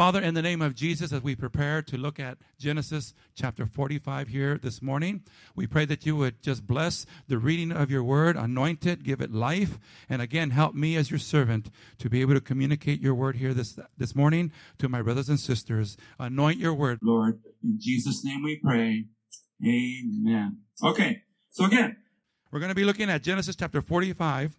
Father, in the name of Jesus, as we prepare to look at Genesis chapter 45 here this morning, we pray that you would just bless the reading of your word, anoint it, give it life, and again, help me as your servant to be able to communicate your word here this, this morning to my brothers and sisters. Anoint your word, Lord. In Jesus' name we pray. Amen. Okay, so again, we're going to be looking at Genesis chapter 45,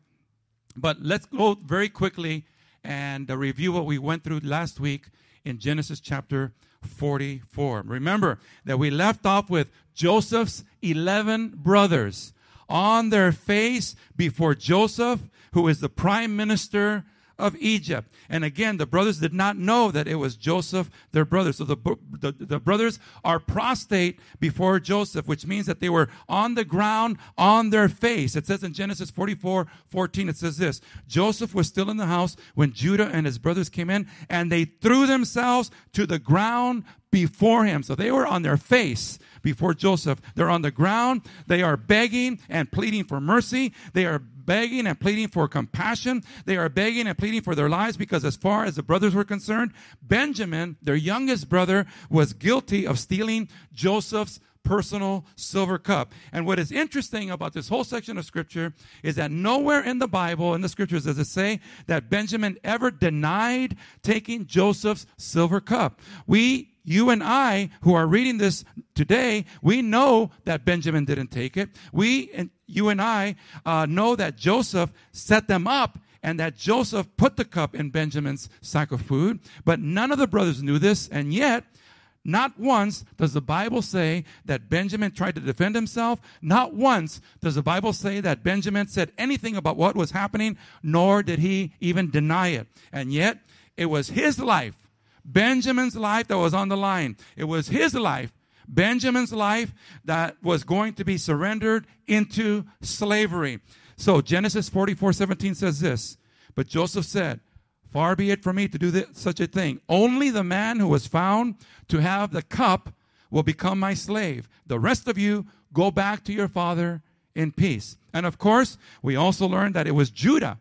but let's go very quickly and review what we went through last week in Genesis chapter 44. Remember that we left off with Joseph's 11 brothers on their face before Joseph, who is the prime minister of Egypt. And again, the brothers did not know that it was Joseph, their brother. So the, the, the, brothers are prostrate before Joseph, which means that they were on the ground on their face. It says in Genesis 44 14, it says this Joseph was still in the house when Judah and his brothers came in, and they threw themselves to the ground before him. So they were on their face before Joseph. They're on the ground. They are begging and pleading for mercy. They are begging and pleading for compassion. They are begging and pleading for their lives because, as far as the brothers were concerned, Benjamin, their youngest brother, was guilty of stealing Joseph's personal silver cup. And what is interesting about this whole section of scripture is that nowhere in the Bible, in the scriptures, does it say that Benjamin ever denied taking Joseph's silver cup. We you and I who are reading this today, we know that Benjamin didn't take it. We and you and I uh, know that Joseph set them up and that Joseph put the cup in Benjamin's sack of food. But none of the brothers knew this, and yet, not once does the Bible say that Benjamin tried to defend himself. Not once does the Bible say that Benjamin said anything about what was happening, nor did he even deny it. And yet, it was his life Benjamin's life that was on the line. It was his life, Benjamin's life, that was going to be surrendered into slavery. So Genesis 44 17 says this But Joseph said, Far be it from me to do this, such a thing. Only the man who was found to have the cup will become my slave. The rest of you go back to your father in peace. And of course, we also learned that it was Judah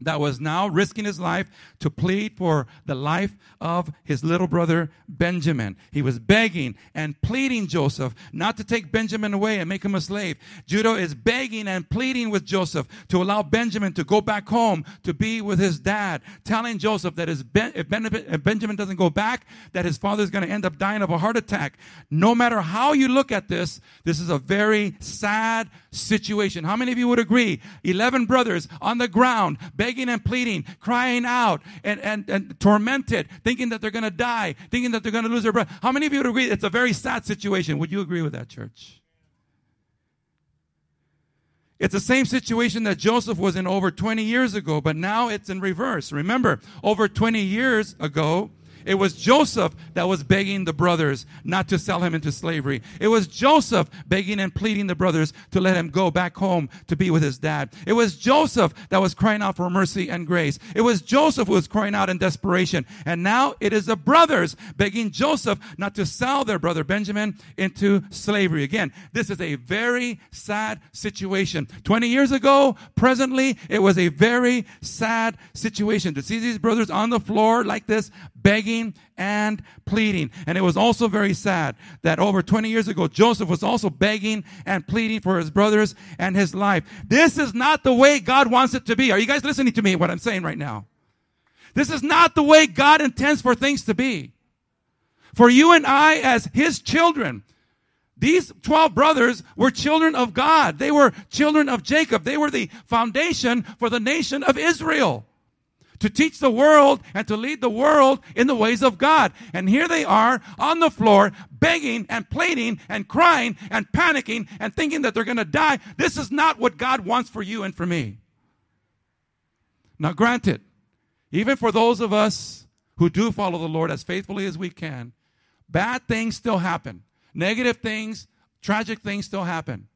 that was now risking his life to plead for the life of his little brother Benjamin. He was begging and pleading Joseph not to take Benjamin away and make him a slave. Judah is begging and pleading with Joseph to allow Benjamin to go back home to be with his dad, telling Joseph that if, Benjamin doesn't go back, that his father is going to end up dying of a heart attack. No matter how you look at this, this is a very sad situation. How many of you would agree? 11 brothers on the ground begging and pleading, crying out, and, and, and tormented, thinking that they're going to die, thinking that they're going to lose their breath. How many of you would agree it's a very sad situation? Would you agree with that, church? It's the same situation that Joseph was in over 20 years ago, but now it's in reverse. Remember, over 20 years ago, it was Joseph that was begging the brothers not to sell him into slavery. It was Joseph begging and pleading the brothers to let him go back home to be with his dad. It was Joseph that was crying out for mercy and grace. It was Joseph who was crying out in desperation. And now it is the brothers begging Joseph not to sell their brother Benjamin into slavery. Again, this is a very sad situation. 20 years ago, presently, it was a very sad situation to see these brothers on the floor like this, begging and pleading. And it was also very sad that over 20 years ago, Joseph was also begging and pleading for his brothers and his life. This is not the way God wants it to be. Are you guys listening to me, what I'm saying right now? This is not the way God intends for things to be. For you and I, as his children, these 12 brothers were children of God. They were children of Jacob. They were the foundation for the nation of Israel to teach the world and to lead the world in the ways of God. And here they are on the floor begging and pleading and crying and panicking and thinking that they're going to die. This is not what God wants for you and for me. Now, granted, even for those of us who do follow the Lord as faithfully as we can, bad things still happen. Negative things, tragic things still happen.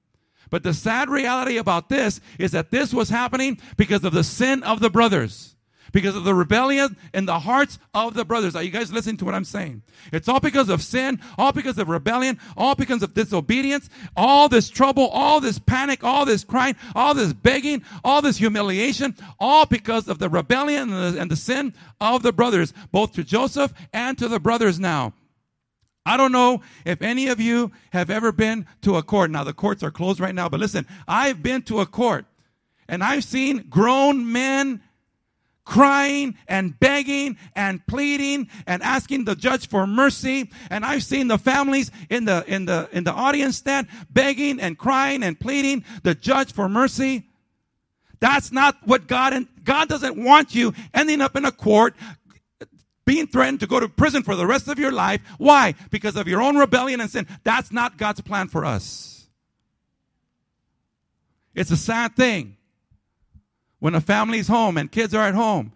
But the sad reality about this is that this was happening because of the sin of the brothers. Because of the rebellion in the hearts of the brothers. Are you guys listening to what I'm saying? It's all because of sin, all because of rebellion, all because of disobedience, all this trouble, all this panic, all this crying, all this begging, all this humiliation, all because of the rebellion and the, and the sin of the brothers, both to Joseph and to the brothers now. I don't know if any of you have ever been to a court. Now, the courts are closed right now, but listen, I've been to a court and I've seen grown men crying and begging and pleading and asking the judge for mercy. And I've seen the families in the, in the, in the audience stand begging and crying and pleading the judge for mercy. That's not what God, and God doesn't want you ending up in a court being threatened to go to prison for the rest of your life. Why? Because of your own rebellion and sin. That's not God's plan for us. It's a sad thing when a family's home and kids are at home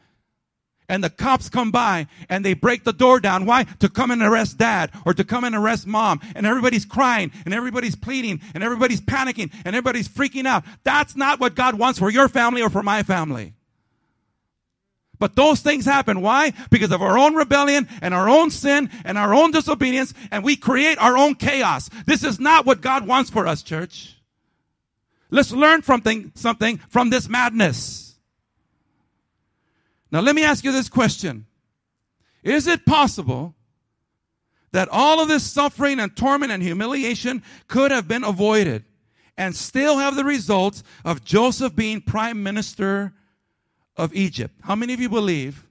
and the cops come by and they break the door down. Why? To come and arrest dad or to come and arrest mom. And everybody's crying and everybody's pleading and everybody's panicking and everybody's freaking out. That's not what God wants for your family or for my family. But those things happen. Why? Because of our own rebellion and our own sin and our own disobedience and we create our own chaos. This is not what God wants for us, church. Let's learn something, something from this madness. Now let me ask you this question. Is it possible that all of this suffering and torment and humiliation could have been avoided and still have the results of Joseph being prime minister of Egypt? How many of you believe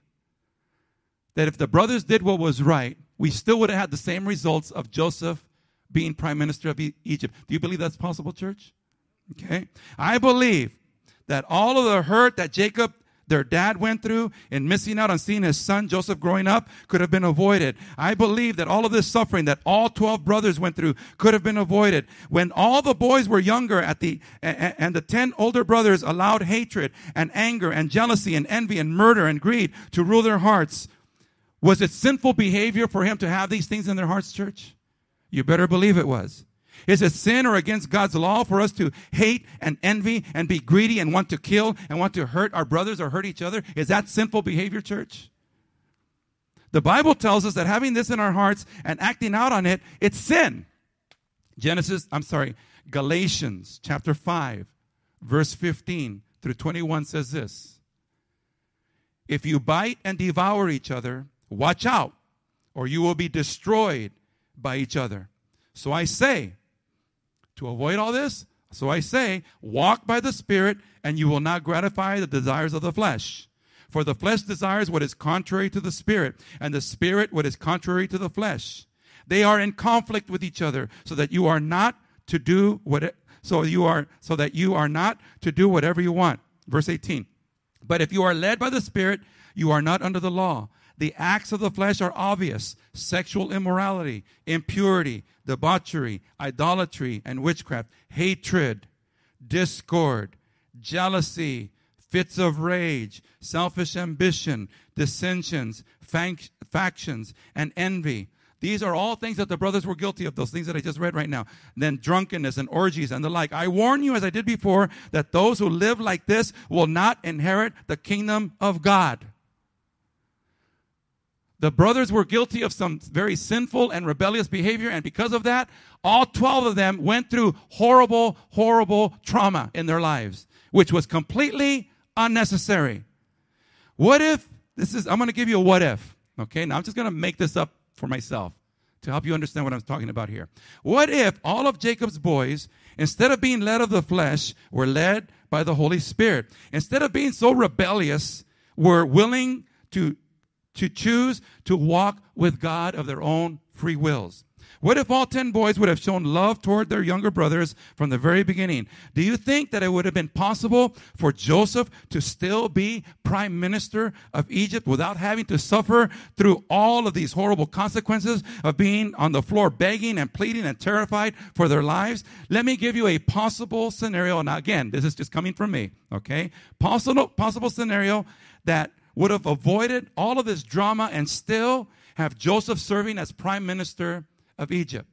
that if the brothers did what was right, we still would have had the same results of Joseph being prime minister of Egypt? Do you believe that's possible, church? Okay? I believe that all of the hurt that Jacob, their dad, went through in missing out on seeing his son Joseph growing up could have been avoided. I believe that all of this suffering that all 12 brothers went through could have been avoided. When all the boys were younger at the, and the 10 older brothers allowed hatred and anger and jealousy and envy and murder and greed to rule their hearts, was it sinful behavior for him to have these things in their hearts, church? You better believe it was. Is it sin or against God's law for us to hate and envy and be greedy and want to kill and want to hurt our brothers or hurt each other? Is that sinful behavior, church? The Bible tells us that having this in our hearts and acting out on it, it's sin. Genesis, I'm sorry, Galatians chapter 5, verse 15 through 21 says this If you bite and devour each other, watch out, or you will be destroyed by each other. So I say, to avoid all this, so I say, walk by the Spirit, and you will not gratify the desires of the flesh. For the flesh desires what is contrary to the Spirit, and the Spirit what is contrary to the flesh. They are in conflict with each other, so that you are not to do what so you are so that you are not to do whatever you want. Verse 18. But if you are led by the Spirit, you are not under the law. The acts of the flesh are obvious sexual immorality, impurity, debauchery, idolatry, and witchcraft, hatred, discord, jealousy, fits of rage, selfish ambition, dissensions, factions, and envy. These are all things that the brothers were guilty of, those things that I just read right now. Then drunkenness and orgies and the like. I warn you, as I did before, that those who live like this will not inherit the kingdom of God. The brothers were guilty of some very sinful and rebellious behavior, and because of that, all 12 of them went through horrible, horrible trauma in their lives, which was completely unnecessary. What if, this is, I'm to give you a what if, okay? Now I'm just to make this up for myself to help you understand what I'm talking about here. What if all of Jacob's boys, instead of being led of the flesh, were led by the Holy Spirit? Instead of being so rebellious, were willing to to choose to walk with God of their own free wills. What if all 10 boys would have shown love toward their younger brothers from the very beginning? Do you think that it would have been possible for Joseph to still be prime minister of Egypt without having to suffer through all of these horrible consequences of being on the floor begging and pleading and terrified for their lives? Let me give you a possible scenario. Now, again, this is just coming from me, okay? Possible, possible scenario that would have avoided all of this drama and still have Joseph serving as prime minister of Egypt.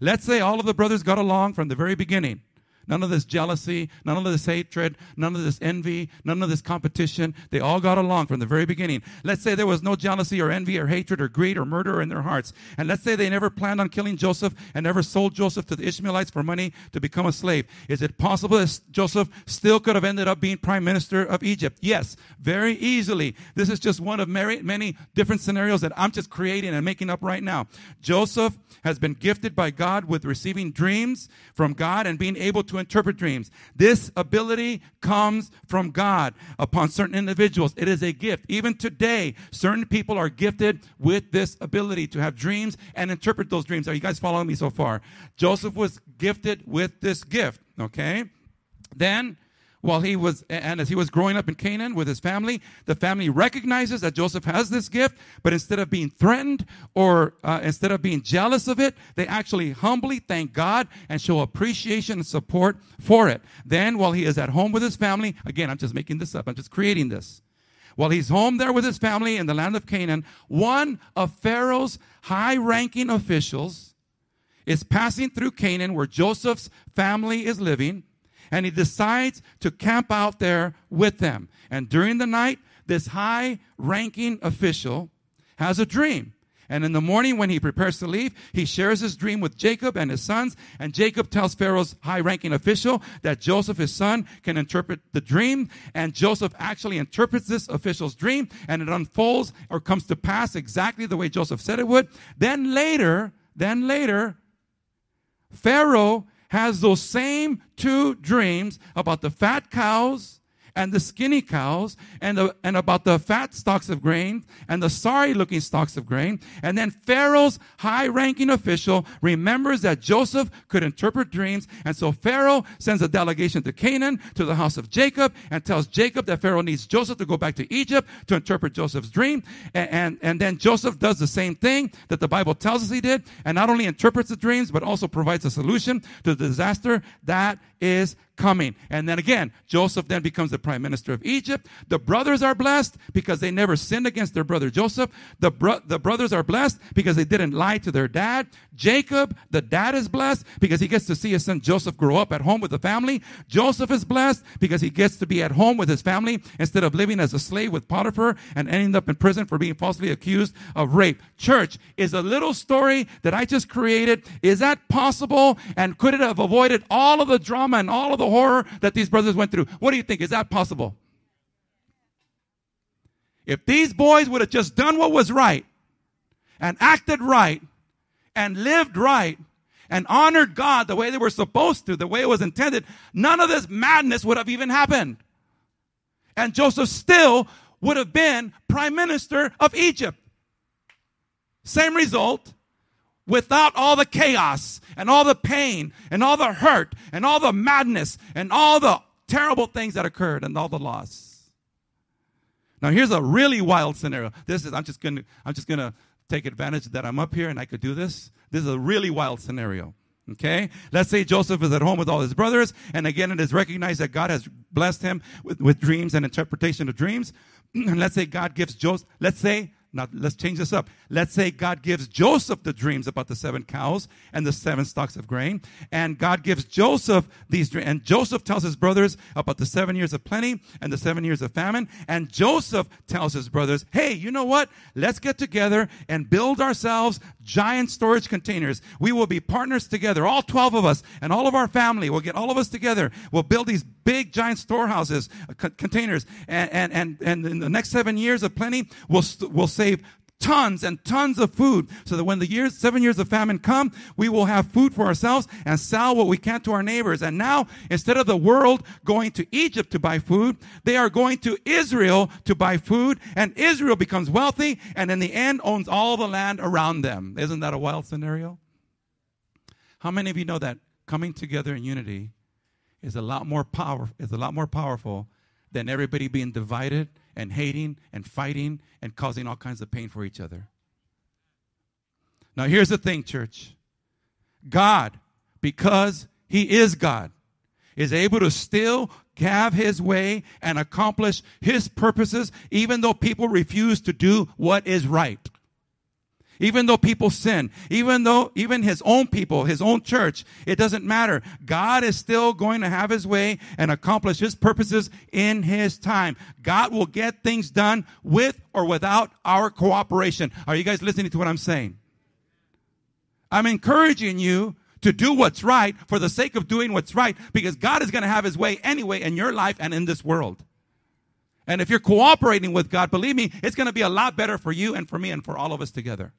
Let's say all of the brothers got along from the very beginning. None of this jealousy, none of this hatred, none of this envy, none of this competition. They all got along from the very beginning. Let's say there was no jealousy or envy or hatred or greed or murder in their hearts. And let's say they never planned on killing Joseph and never sold Joseph to the Ishmaelites for money to become a slave. Is it possible that Joseph still could have ended up being prime minister of Egypt? Yes, very easily. This is just one of many, many different scenarios that I'm just creating and making up right now. Joseph has been gifted by God with receiving dreams from God and being able to interpret dreams. This ability comes from God upon certain individuals. It is a gift. Even today, certain people are gifted with this ability to have dreams and interpret those dreams. Are you guys following me so far? Joseph was gifted with this gift, okay? Then while he was, and as he was growing up in Canaan with his family, the family recognizes that Joseph has this gift, but instead of being threatened or uh, instead of being jealous of it, they actually humbly thank God and show appreciation and support for it. Then, while he is at home with his family, again, I'm just making this up, I'm just creating this. While he's home there with his family in the land of Canaan, one of Pharaoh's high ranking officials is passing through Canaan where Joseph's family is living and he decides to camp out there with them. And during the night, this high ranking official has a dream. And in the morning, when he prepares to leave, he shares his dream with Jacob and his sons. And Jacob tells Pharaoh's high ranking official that Joseph, his son, can interpret the dream. And Joseph actually interprets this official's dream, and it unfolds or comes to pass exactly the way Joseph said it would. Then later, then later, Pharaoh has those same two dreams about the fat cows and the skinny cows and, the, and about the fat stalks of grain and the sorry looking stalks of grain. And then Pharaoh's high ranking official remembers that Joseph could interpret dreams. And so Pharaoh sends a delegation to Canaan to the house of Jacob and tells Jacob that Pharaoh needs Joseph to go back to Egypt to interpret Joseph's dream. And, and, and then Joseph does the same thing that the Bible tells us he did and not only interprets the dreams, but also provides a solution to the disaster that is coming. And then again, Joseph then becomes the prime minister of Egypt. The brothers are blessed because they never sinned against their brother Joseph. The, bro- the brothers are blessed because they didn't lie to their dad. Jacob, the dad is blessed because he gets to see his son Joseph grow up at home with the family. Joseph is blessed because he gets to be at home with his family instead of living as a slave with Potiphar and ending up in prison for being falsely accused of rape. Church is a little story that I just created. Is that possible? And could it have avoided all of the drama and all of the the horror that these brothers went through. What do you think? Is that possible? If these boys would have just done what was right and acted right and lived right and honored God the way they were supposed to, the way it was intended, none of this madness would have even happened. And Joseph still would have been prime minister of Egypt. Same result without all the chaos and all the pain and all the hurt and all the madness and all the terrible things that occurred and all the loss. Now here's a really wild scenario. This is I'm just gonna I'm just gonna take advantage that I'm up here and I could do this. This is a really wild scenario. Okay? Let's say Joseph is at home with all his brothers, and again it is recognized that God has blessed him with, with dreams and interpretation of dreams. and let's say God gives Joseph, let's say now, let's change this up. Let's say God gives Joseph the dreams about the seven cows and the seven stalks of grain. And God gives Joseph these dreams. And Joseph tells his brothers about the seven years of plenty and the seven years of famine. And Joseph tells his brothers, hey, you know what? Let's get together and build ourselves giant storage containers. We will be partners together, all 12 of us and all of our family. We'll get all of us together. We'll build these big giant storehouses, uh, containers. And, and, and, and in the next seven years of plenty, we'll, we'll save tons and tons of food so that when the years, seven years of famine come, we will have food for ourselves and sell what we can to our neighbors. And now, instead of the world going to Egypt to buy food, they are going to Israel to buy food and Israel becomes wealthy and in the end owns all the land around them. Isn't that a wild scenario? How many of you know that coming together in unity is a lot more power, is a lot more powerful than everybody being divided and hating and fighting and causing all kinds of pain for each other. Now, here's the thing, church God, because He is God, is able to still have His way and accomplish His purposes, even though people refuse to do what is right. Even though people sin, even though even his own people, his own church, it doesn't matter. God is still going to have his way and accomplish his purposes in his time. God will get things done with or without our cooperation. Are you guys listening to what I'm saying? I'm encouraging you to do what's right for the sake of doing what's right because God is going to have his way anyway in your life and in this world. And if you're cooperating with God, believe me, it's going to be a lot better for you and for me and for all of us together.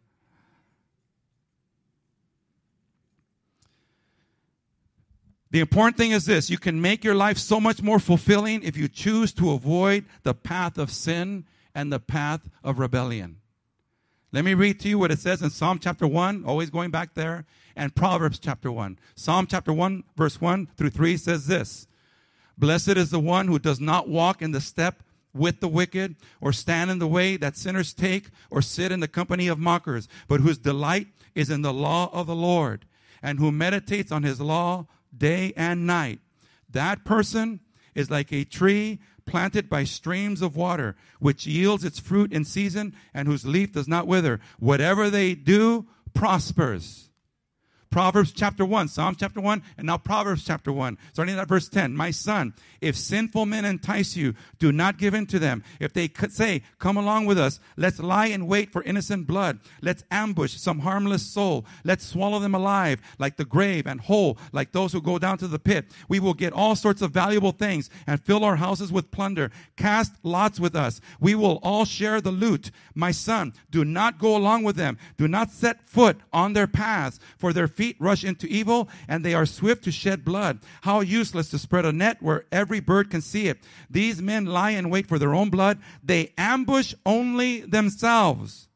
The important thing is this you can make your life so much more fulfilling if you choose to avoid the path of sin and the path of rebellion. Let me read to you what it says in Psalm chapter 1, always going back there, and Proverbs chapter 1. Psalm chapter 1, verse 1 through 3 says this Blessed is the one who does not walk in the step with the wicked, or stand in the way that sinners take, or sit in the company of mockers, but whose delight is in the law of the Lord, and who meditates on his law day and night. That person is like a tree planted by streams of water, which yields its fruit in season and whose leaf does not wither. Whatever they do prospers. Proverbs chapter 1, Psalm chapter 1, and now Proverbs chapter 1. Starting at verse 10. My son, if sinful men entice you, do not give in to them. If they say, Come along with us, let's lie in wait for innocent blood. Let's ambush some harmless soul. Let's swallow them alive like the grave and whole like those who go down to the pit. We will get all sorts of valuable things and fill our houses with plunder. Cast lots with us. We will all share the loot. My son, do not go along with them. Do not set foot on their paths, for their feet feet rush into evil, and they are swift to shed blood. How useless to spread a net where every bird can see it. These men lie in wait for their own blood. They ambush only themselves.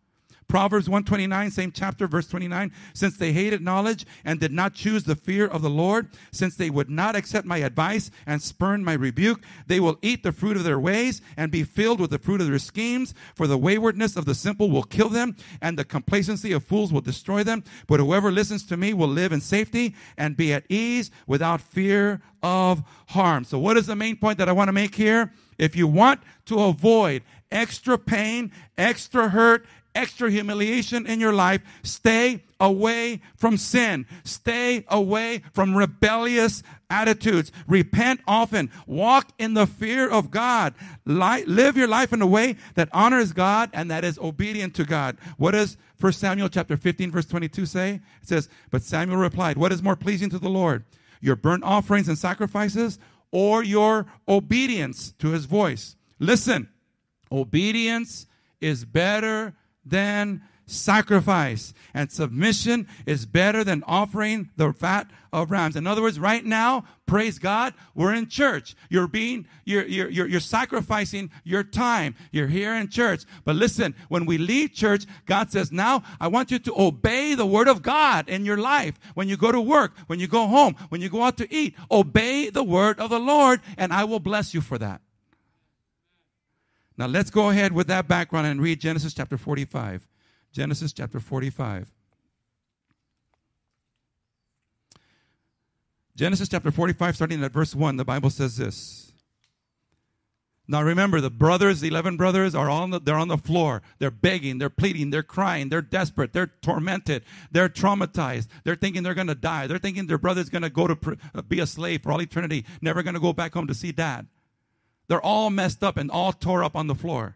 Proverbs 129, same chapter, verse 29. Since they hated knowledge and did not choose the fear of the Lord, since they would not accept my advice and spurn my rebuke, they will eat the fruit of their ways and be filled with the fruit of their schemes. For the waywardness of the simple will kill them, and the complacency of fools will destroy them. But whoever listens to me will live in safety and be at ease without fear of harm. So, what is the main point that I want to make here? If you want to avoid extra pain, extra hurt, extra humiliation in your life, stay away from sin. Stay away from rebellious attitudes. Repent often. Walk in the fear of God. live your life in a way that honors God and that is obedient to God. What does 1 Samuel chapter 15 verse 22 say? It says, But Samuel replied, What is more pleasing to the Lord? Your burnt offerings and sacrifices or your obedience to his voice? Listen, obedience is better than sacrifice. And submission is better than offering the fat of rams. In other words, right now, praise God, we're in church. You're being, you're, you're, you're, you're, sacrificing your time. You're here in church. But listen, when we leave church, God says, now I want you to obey the word of God in your life. When you go to work, when you go home, when you go out to eat, obey the word of the Lord and I will bless you for that. Now let's go ahead with that background and read Genesis chapter 45. Genesis chapter 45. Genesis chapter 45, starting at verse 1, the Bible says this. Now remember, the brothers, the 11 brothers, are on the, they're on the floor. They're begging, they're pleading, they're crying, they're desperate, they're tormented, they're traumatized. They're thinking they're going to die. They're thinking their brother's going to go to pr- be a slave for all eternity, never going to go back home to see dad. They're all messed up and all tore up on the floor.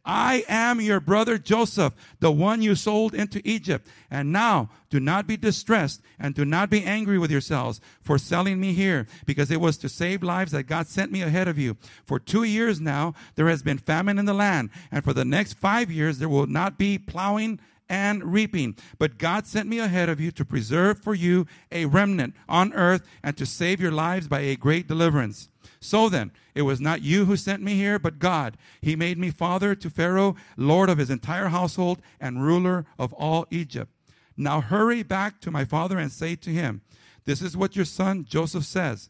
I am your brother Joseph, the one you sold into Egypt. And now do not be distressed and do not be angry with yourselves for selling me here, because it was to save lives that God sent me ahead of you. For two years now, there has been famine in the land, and for the next five years, there will not be plowing and reaping. But God sent me ahead of you to preserve for you a remnant on earth and to save your lives by a great deliverance. So then, it was not you who sent me here, but God. He made me father to Pharaoh, lord of his entire household, and ruler of all Egypt. Now hurry back to my father and say to him, This is what your son Joseph says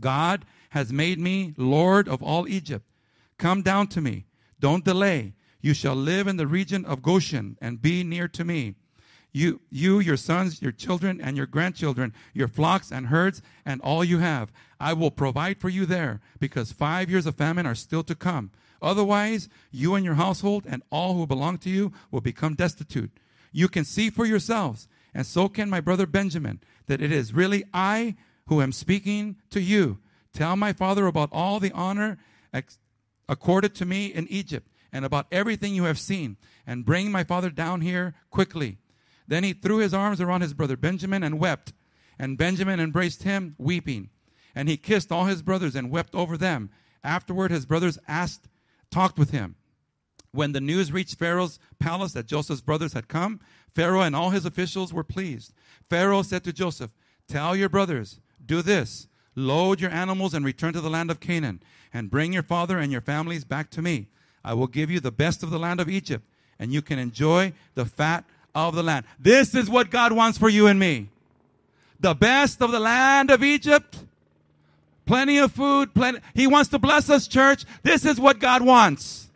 God has made me Lord of all Egypt. Come down to me. Don't delay. You shall live in the region of Goshen and be near to me. You, you, your sons, your children, and your grandchildren, your flocks and herds, and all you have. I will provide for you there, because five years of famine are still to come. Otherwise, you and your household and all who belong to you will become destitute. You can see for yourselves, and so can my brother Benjamin, that it is really I who am speaking to you. Tell my father about all the honor ex- accorded to me in Egypt and about everything you have seen, and bring my father down here quickly. Then he threw his arms around his brother Benjamin and wept. And Benjamin embraced him, weeping. And he kissed all his brothers and wept over them. Afterward, his brothers asked, talked with him. When the news reached Pharaoh's palace that Joseph's brothers had come, Pharaoh and all his officials were pleased. Pharaoh said to Joseph, Tell your brothers, do this Load your animals and return to the land of Canaan, and bring your father and your families back to me. I will give you the best of the land of Egypt, and you can enjoy the fat of the land. This is what God wants for you and me. The best of the land of Egypt. Plenty of food, plenty. He wants to bless us, church. This is what God wants.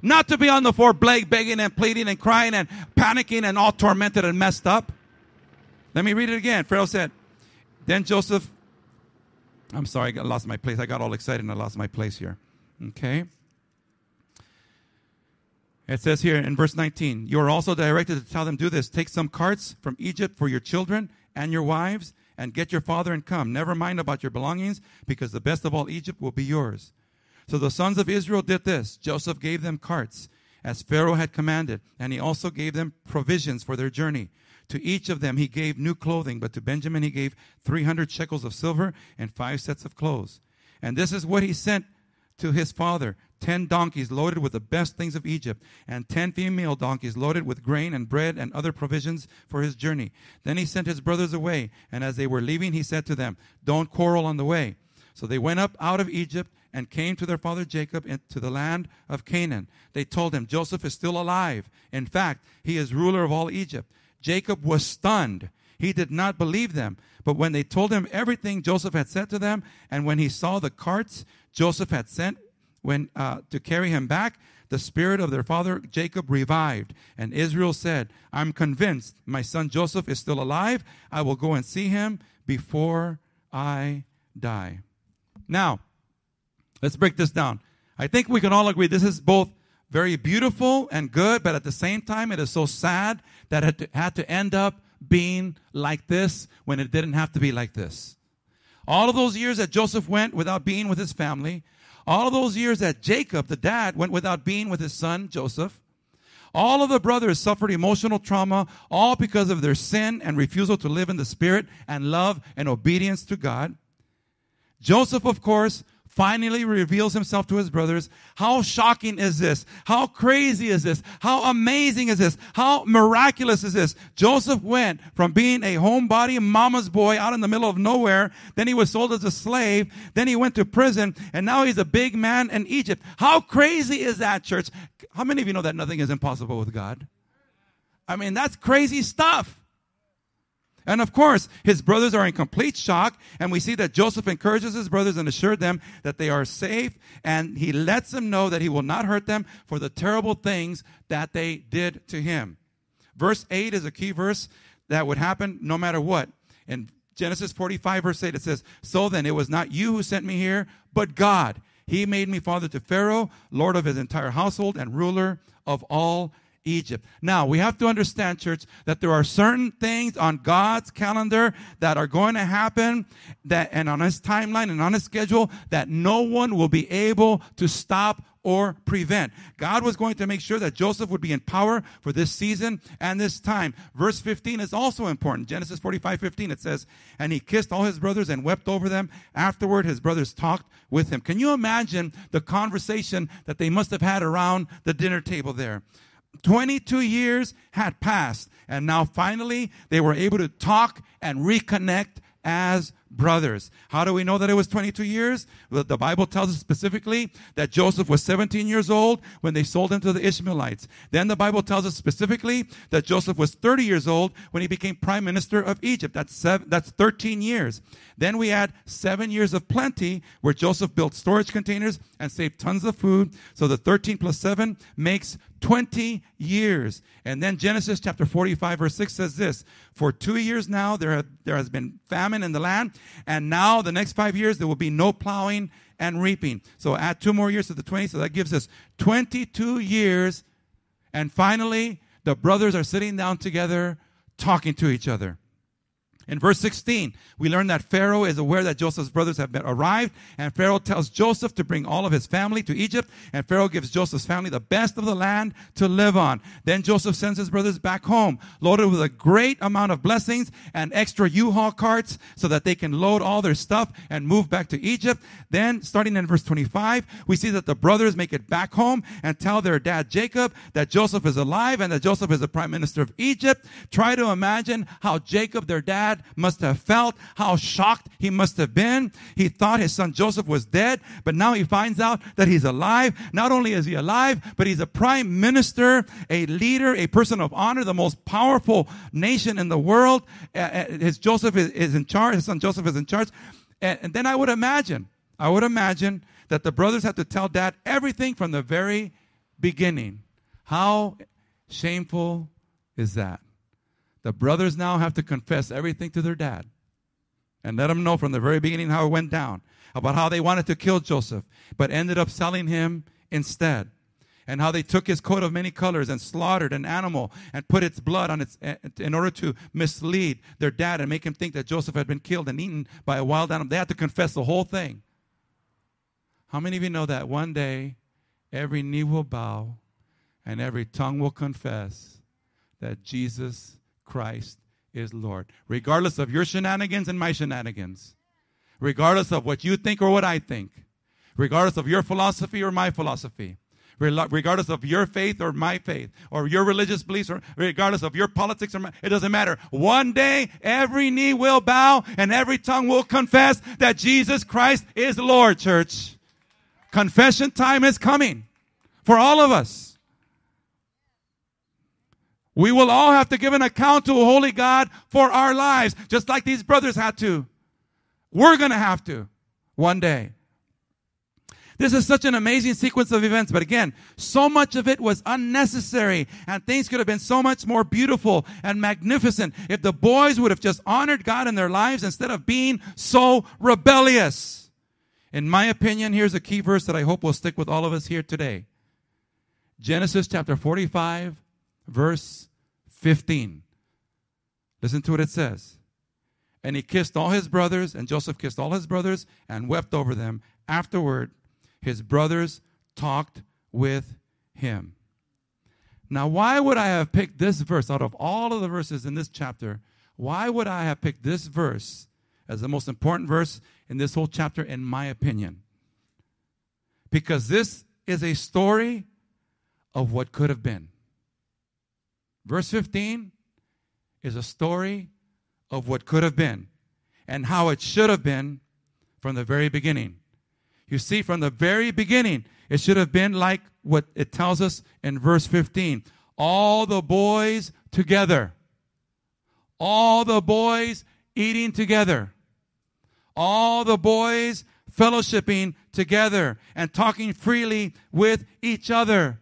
Not to be on the floor begging and pleading and crying and panicking and all tormented and messed up. Let me read it again. Pharaoh said, Then Joseph I'm sorry, I lost my place. I got all excited and I lost my place here. Okay. It says here in verse 19, you are also directed to tell them, do this. Take some carts from Egypt for your children and your wives and get your father and come. Never mind about your belongings because the best of all Egypt will be yours. So the sons of Israel did this. Joseph gave them carts as Pharaoh had commanded, and he also gave them provisions for their journey. To each of them he gave new clothing, but to Benjamin he gave 300 shekels of silver and five sets of clothes. And this is what he sent to his father ten donkeys loaded with the best things of Egypt, and ten female donkeys loaded with grain and bread and other provisions for his journey. Then he sent his brothers away, and as they were leaving, he said to them, Don't quarrel on the way. So they went up out of Egypt and came to their father Jacob into the land of Canaan. They told him, Joseph is still alive. In fact, he is ruler of all Egypt. Jacob was stunned. He did not believe them. But when they told him everything Joseph had said to them, and when he saw the carts Joseph had sent when uh, to carry him back, the spirit of their father Jacob revived. And Israel said, I'm convinced my son Joseph is still alive. I will go and see him before I die. Now, let's break this down. I think we can all agree this is both very beautiful and good, but at the same time, it is so sad that it had to end up being like this when it didn't have to be like this. All of those years that Joseph went without being with his family, all of those years that Jacob, the dad, went without being with his son, Joseph, all of the brothers suffered emotional trauma, all because of their sin and refusal to live in the spirit and love and obedience to God. Joseph, of course, finally reveals himself to his brothers. How shocking is this? How crazy is this? How amazing is this? How miraculous is this? Joseph went from being a homebody mama's boy out in the middle of nowhere. Then he was sold as a slave. Then he went to prison and now he's a big man in Egypt. How crazy is that church? How many of you know that nothing is impossible with God? I mean, that's crazy stuff. And of course, his brothers are in complete shock. And we see that Joseph encourages his brothers and assures them that they are safe. And he lets them know that he will not hurt them for the terrible things that they did to him. Verse 8 is a key verse that would happen no matter what. In Genesis 45, verse 8, it says, So then, it was not you who sent me here, but God. He made me father to Pharaoh, lord of his entire household, and ruler of all Egypt. Now, we have to understand, church, that there are certain things on God's calendar that are going to happen that, and on his timeline and on his schedule that no one will be able to stop or prevent. God was going to make sure that Joseph would be in power for this season and this time. Verse 15 is also important. Genesis 45, 15, it says, And he kissed all his brothers and wept over them. Afterward, his brothers talked with him. Can you imagine the conversation that they must have had around the dinner table there? 22 years had passed, and now finally they were able to talk and reconnect as brothers. How do we know that it was 22 years? Well, the Bible tells us specifically that Joseph was 17 years old when they sold him to the Ishmaelites. Then the Bible tells us specifically that Joseph was 30 years old when he became prime minister of Egypt. That's seven, that's 13 years. Then we add seven years of plenty where Joseph built storage containers and saved tons of food. So the 13 plus seven makes 20 years. And then Genesis chapter 45 verse 6 says this, for two years now there, have, there has been famine in the land and now the next five years there will be no plowing and reaping. So add two more years to the 20, so that gives us 22 years. And finally, the brothers are sitting down together talking to each other. In verse 16, we learn that Pharaoh is aware that Joseph's brothers have arrived, and Pharaoh tells Joseph to bring all of his family to Egypt, and Pharaoh gives Joseph's family the best of the land to live on. Then Joseph sends his brothers back home, loaded with a great amount of blessings and extra U-Haul carts so that they can load all their stuff and move back to Egypt. Then, starting in verse 25, we see that the brothers make it back home and tell their dad Jacob that Joseph is alive and that Joseph is the prime minister of Egypt. Try to imagine how Jacob, their dad, must have felt, how shocked he must have been. He thought his son Joseph was dead, but now he finds out that he's alive. Not only is he alive, but he's a prime minister, a leader, a person of honor, the most powerful nation in the world. Uh, uh, his Joseph is, in charge, his son Joseph is in charge. And then I would imagine, I would imagine that the brothers had to tell dad everything from the very beginning. How shameful is that? The brothers now have to confess everything to their dad and let him know from the very beginning how it went down about how they wanted to kill Joseph, but ended up selling him instead. And how they took his coat of many colors and slaughtered an animal and put its blood on its eh, in order to mislead their dad and make him think that Joseph had been killed and eaten by a wild animal. They had to confess the whole thing. How many of you know that one day every knee will bow and every tongue will confess that Jesus Christ is Lord. Regardless of your shenanigans and my shenanigans, regardless of what you think or what I think, regardless of your philosophy or my philosophy, regardless of your faith or my faith, or your religious beliefs, or regardless of your politics or my, it doesn't matter. One day, every knee will bow and every tongue will confess that Jesus Christ is Lord, church. Confession time is coming for all of us. We will all have to give an account to a holy God for our lives, just like these brothers had to. We're going to have to one day. This is such an amazing sequence of events, but again, so much of it was unnecessary, and things could have been so much more beautiful and magnificent if the boys would have just honored God in their lives instead of being so rebellious. In my opinion, here's a key verse that I hope will stick with all of us here today Genesis chapter 45, verse 15. Listen to what it says. And he kissed all his brothers, and Joseph kissed all his brothers and wept over them. Afterward, his brothers talked with him. Now, why would I have picked this verse out of all of the verses in this chapter? Why would I have picked this verse as the most important verse in this whole chapter, in my opinion? Because this is a story of what could have been. Verse 15 is a story of what could have been and how it should have been from the very beginning. You see, from the very beginning, it should have been like what it tells us in verse 15 all the boys together, all the boys eating together, all the boys fellowshipping together and talking freely with each other.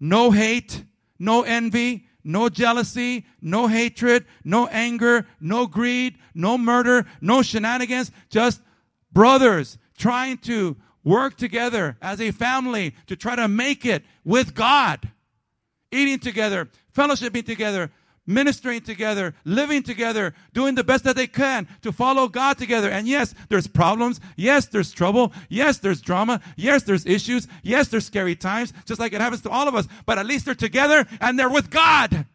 No hate, no envy, no jealousy, no hatred, no anger, no greed, no murder, no shenanigans, just brothers trying to work together as a family to try to make it with God. Eating together, fellowshipping together, ministering together, living together, doing the best that they can to follow God together. And yes, there's problems. Yes, there's trouble. Yes, there's drama. Yes, there's issues. Yes, there's scary times, just like it happens to all of us. But at least they're together and they're with God.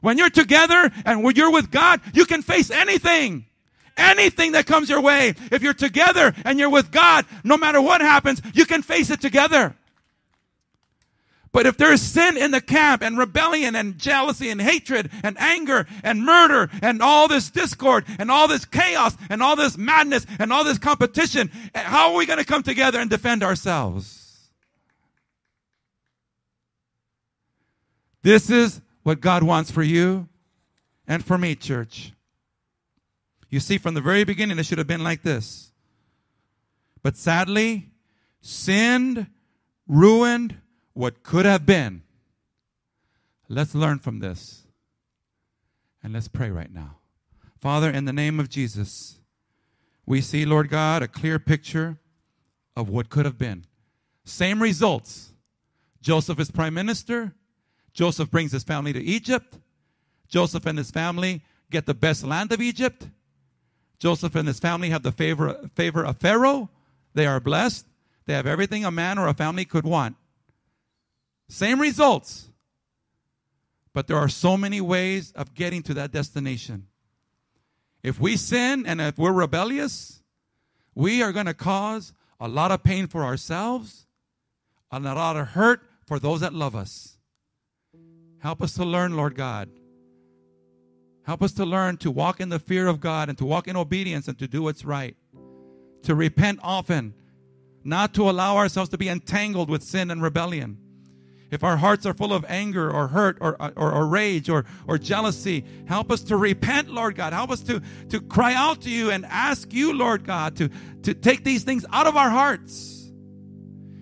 When you're together and when you're with God, you can face anything. Anything that comes your way. If you're together and you're with God, no matter what happens, you can face it together. But if there is sin in the camp and rebellion and jealousy and hatred and anger and murder and all this discord and all this chaos and all this madness and all this competition, how are we going to come together and defend ourselves? This is what God wants for you and for me, church. You see, from the very beginning, it should have been like this. But sadly, sin ruined what could have been. Let's learn from this. And let's pray right now. Father, in the name of Jesus, we see, Lord God, a clear picture of what could have been. Same results. Joseph is prime minister. Joseph brings his family to Egypt. Joseph and his family get the best land of Egypt. Joseph and his family have the favor, favor of Pharaoh. They are blessed. They have everything a man or a family could want. Same results. But there are so many ways of getting to that destination. If we sin and if we're rebellious, we are going to cause a lot of pain for ourselves and a lot of hurt for those that love us. Help us to learn, Lord God. Help us to learn to walk in the fear of God and to walk in obedience and to do what's right. To repent often, not to allow ourselves to be entangled with sin and rebellion. If our hearts are full of anger or hurt or, or, or, rage or, or jealousy, help us to repent, Lord God. Help us to, to cry out to you and ask you, Lord God, to, to take these things out of our hearts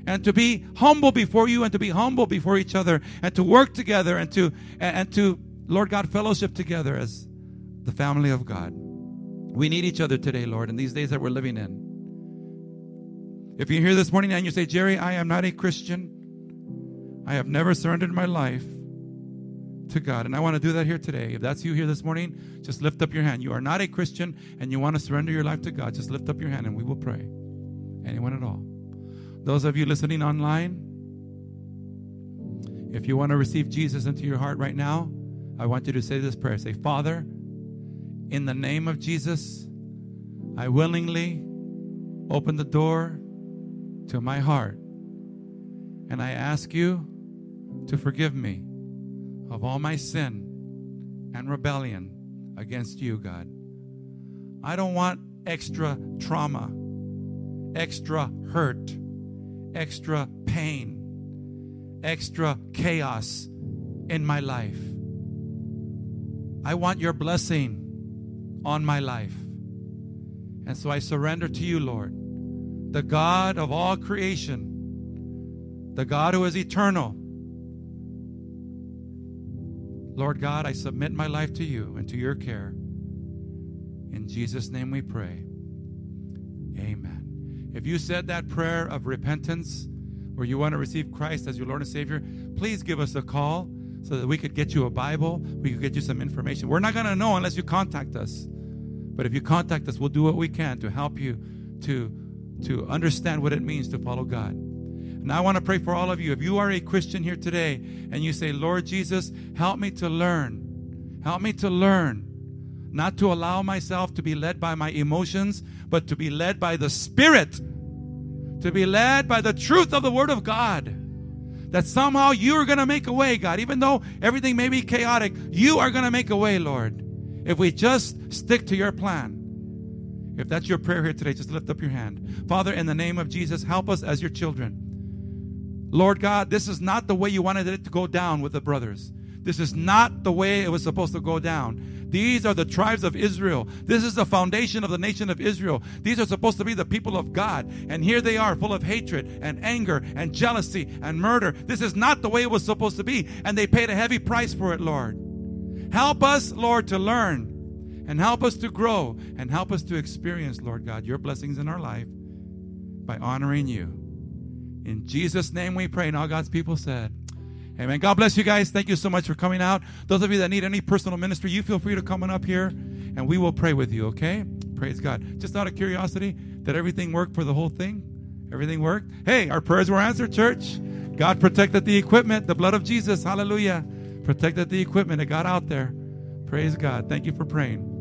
and to be humble before you and to be humble before each other and to work together and to and to Lord God fellowship together as the family of God. We need each other today, Lord, in these days that we're living in. If you're here this morning and you say, Jerry, I am not a Christian, I have never surrendered my life to God. And I want to do that here today. If that's you here this morning, just lift up your hand. You are not a Christian and you want to surrender your life to God, just lift up your hand and we will pray. Anyone at all. Those of you listening online, if you want to receive Jesus into your heart right now, I want you to say this prayer. Say, Father, in the name of Jesus, I willingly open the door to my heart. And I ask you to forgive me of all my sin and rebellion against you, God. I don't want extra trauma, extra hurt extra pain, extra chaos in my life. I want your blessing on my life. And so I surrender to you, Lord, the God of all creation, the God who is eternal. Lord God, I submit my life to you and to your care. In Jesus' name we pray. Amen. If you said that prayer of repentance or you want to receive Christ as your Lord and Savior, please give us a call so that we could get you a Bible, we could get you some information. We're not going to know unless you contact us. But if you contact us, we'll do what we can to help you to, to understand what it means to follow God. And I want to pray for all of you. If you are a Christian here today and you say, Lord Jesus, help me to learn, help me to learn not to allow myself to be led by my emotions, but to be led by the Spirit, to be led by the truth of the Word of God. That somehow you are going to make a way, God. Even though everything may be chaotic, you are going to make a way, Lord. If we just stick to your plan. If that's your prayer here today, just lift up your hand. Father, in the name of Jesus, help us as your children. Lord God, this is not the way you wanted it to go down with the brothers. This is not the way it was supposed to go down. These are the tribes of Israel. This is the foundation of the nation of Israel. These are supposed to be the people of God. And here they are, full of hatred and anger and jealousy and murder. This is not the way it was supposed to be. And they paid a heavy price for it, Lord. Help us, Lord, to learn and help us to grow and help us to experience, Lord God, your blessings in our life by honoring you. In Jesus' name we pray. And all God's people said, Amen. God bless you guys. Thank you so much for coming out. Those of you that need any personal ministry, you feel free to come on up here and we will pray with you, okay? Praise God. Just out of curiosity, did everything work for the whole thing? Everything worked? Hey, our prayers were answered, church. God protected the equipment, the blood of Jesus. Hallelujah. Protected the equipment. It got out there. Praise God. Thank you for praying.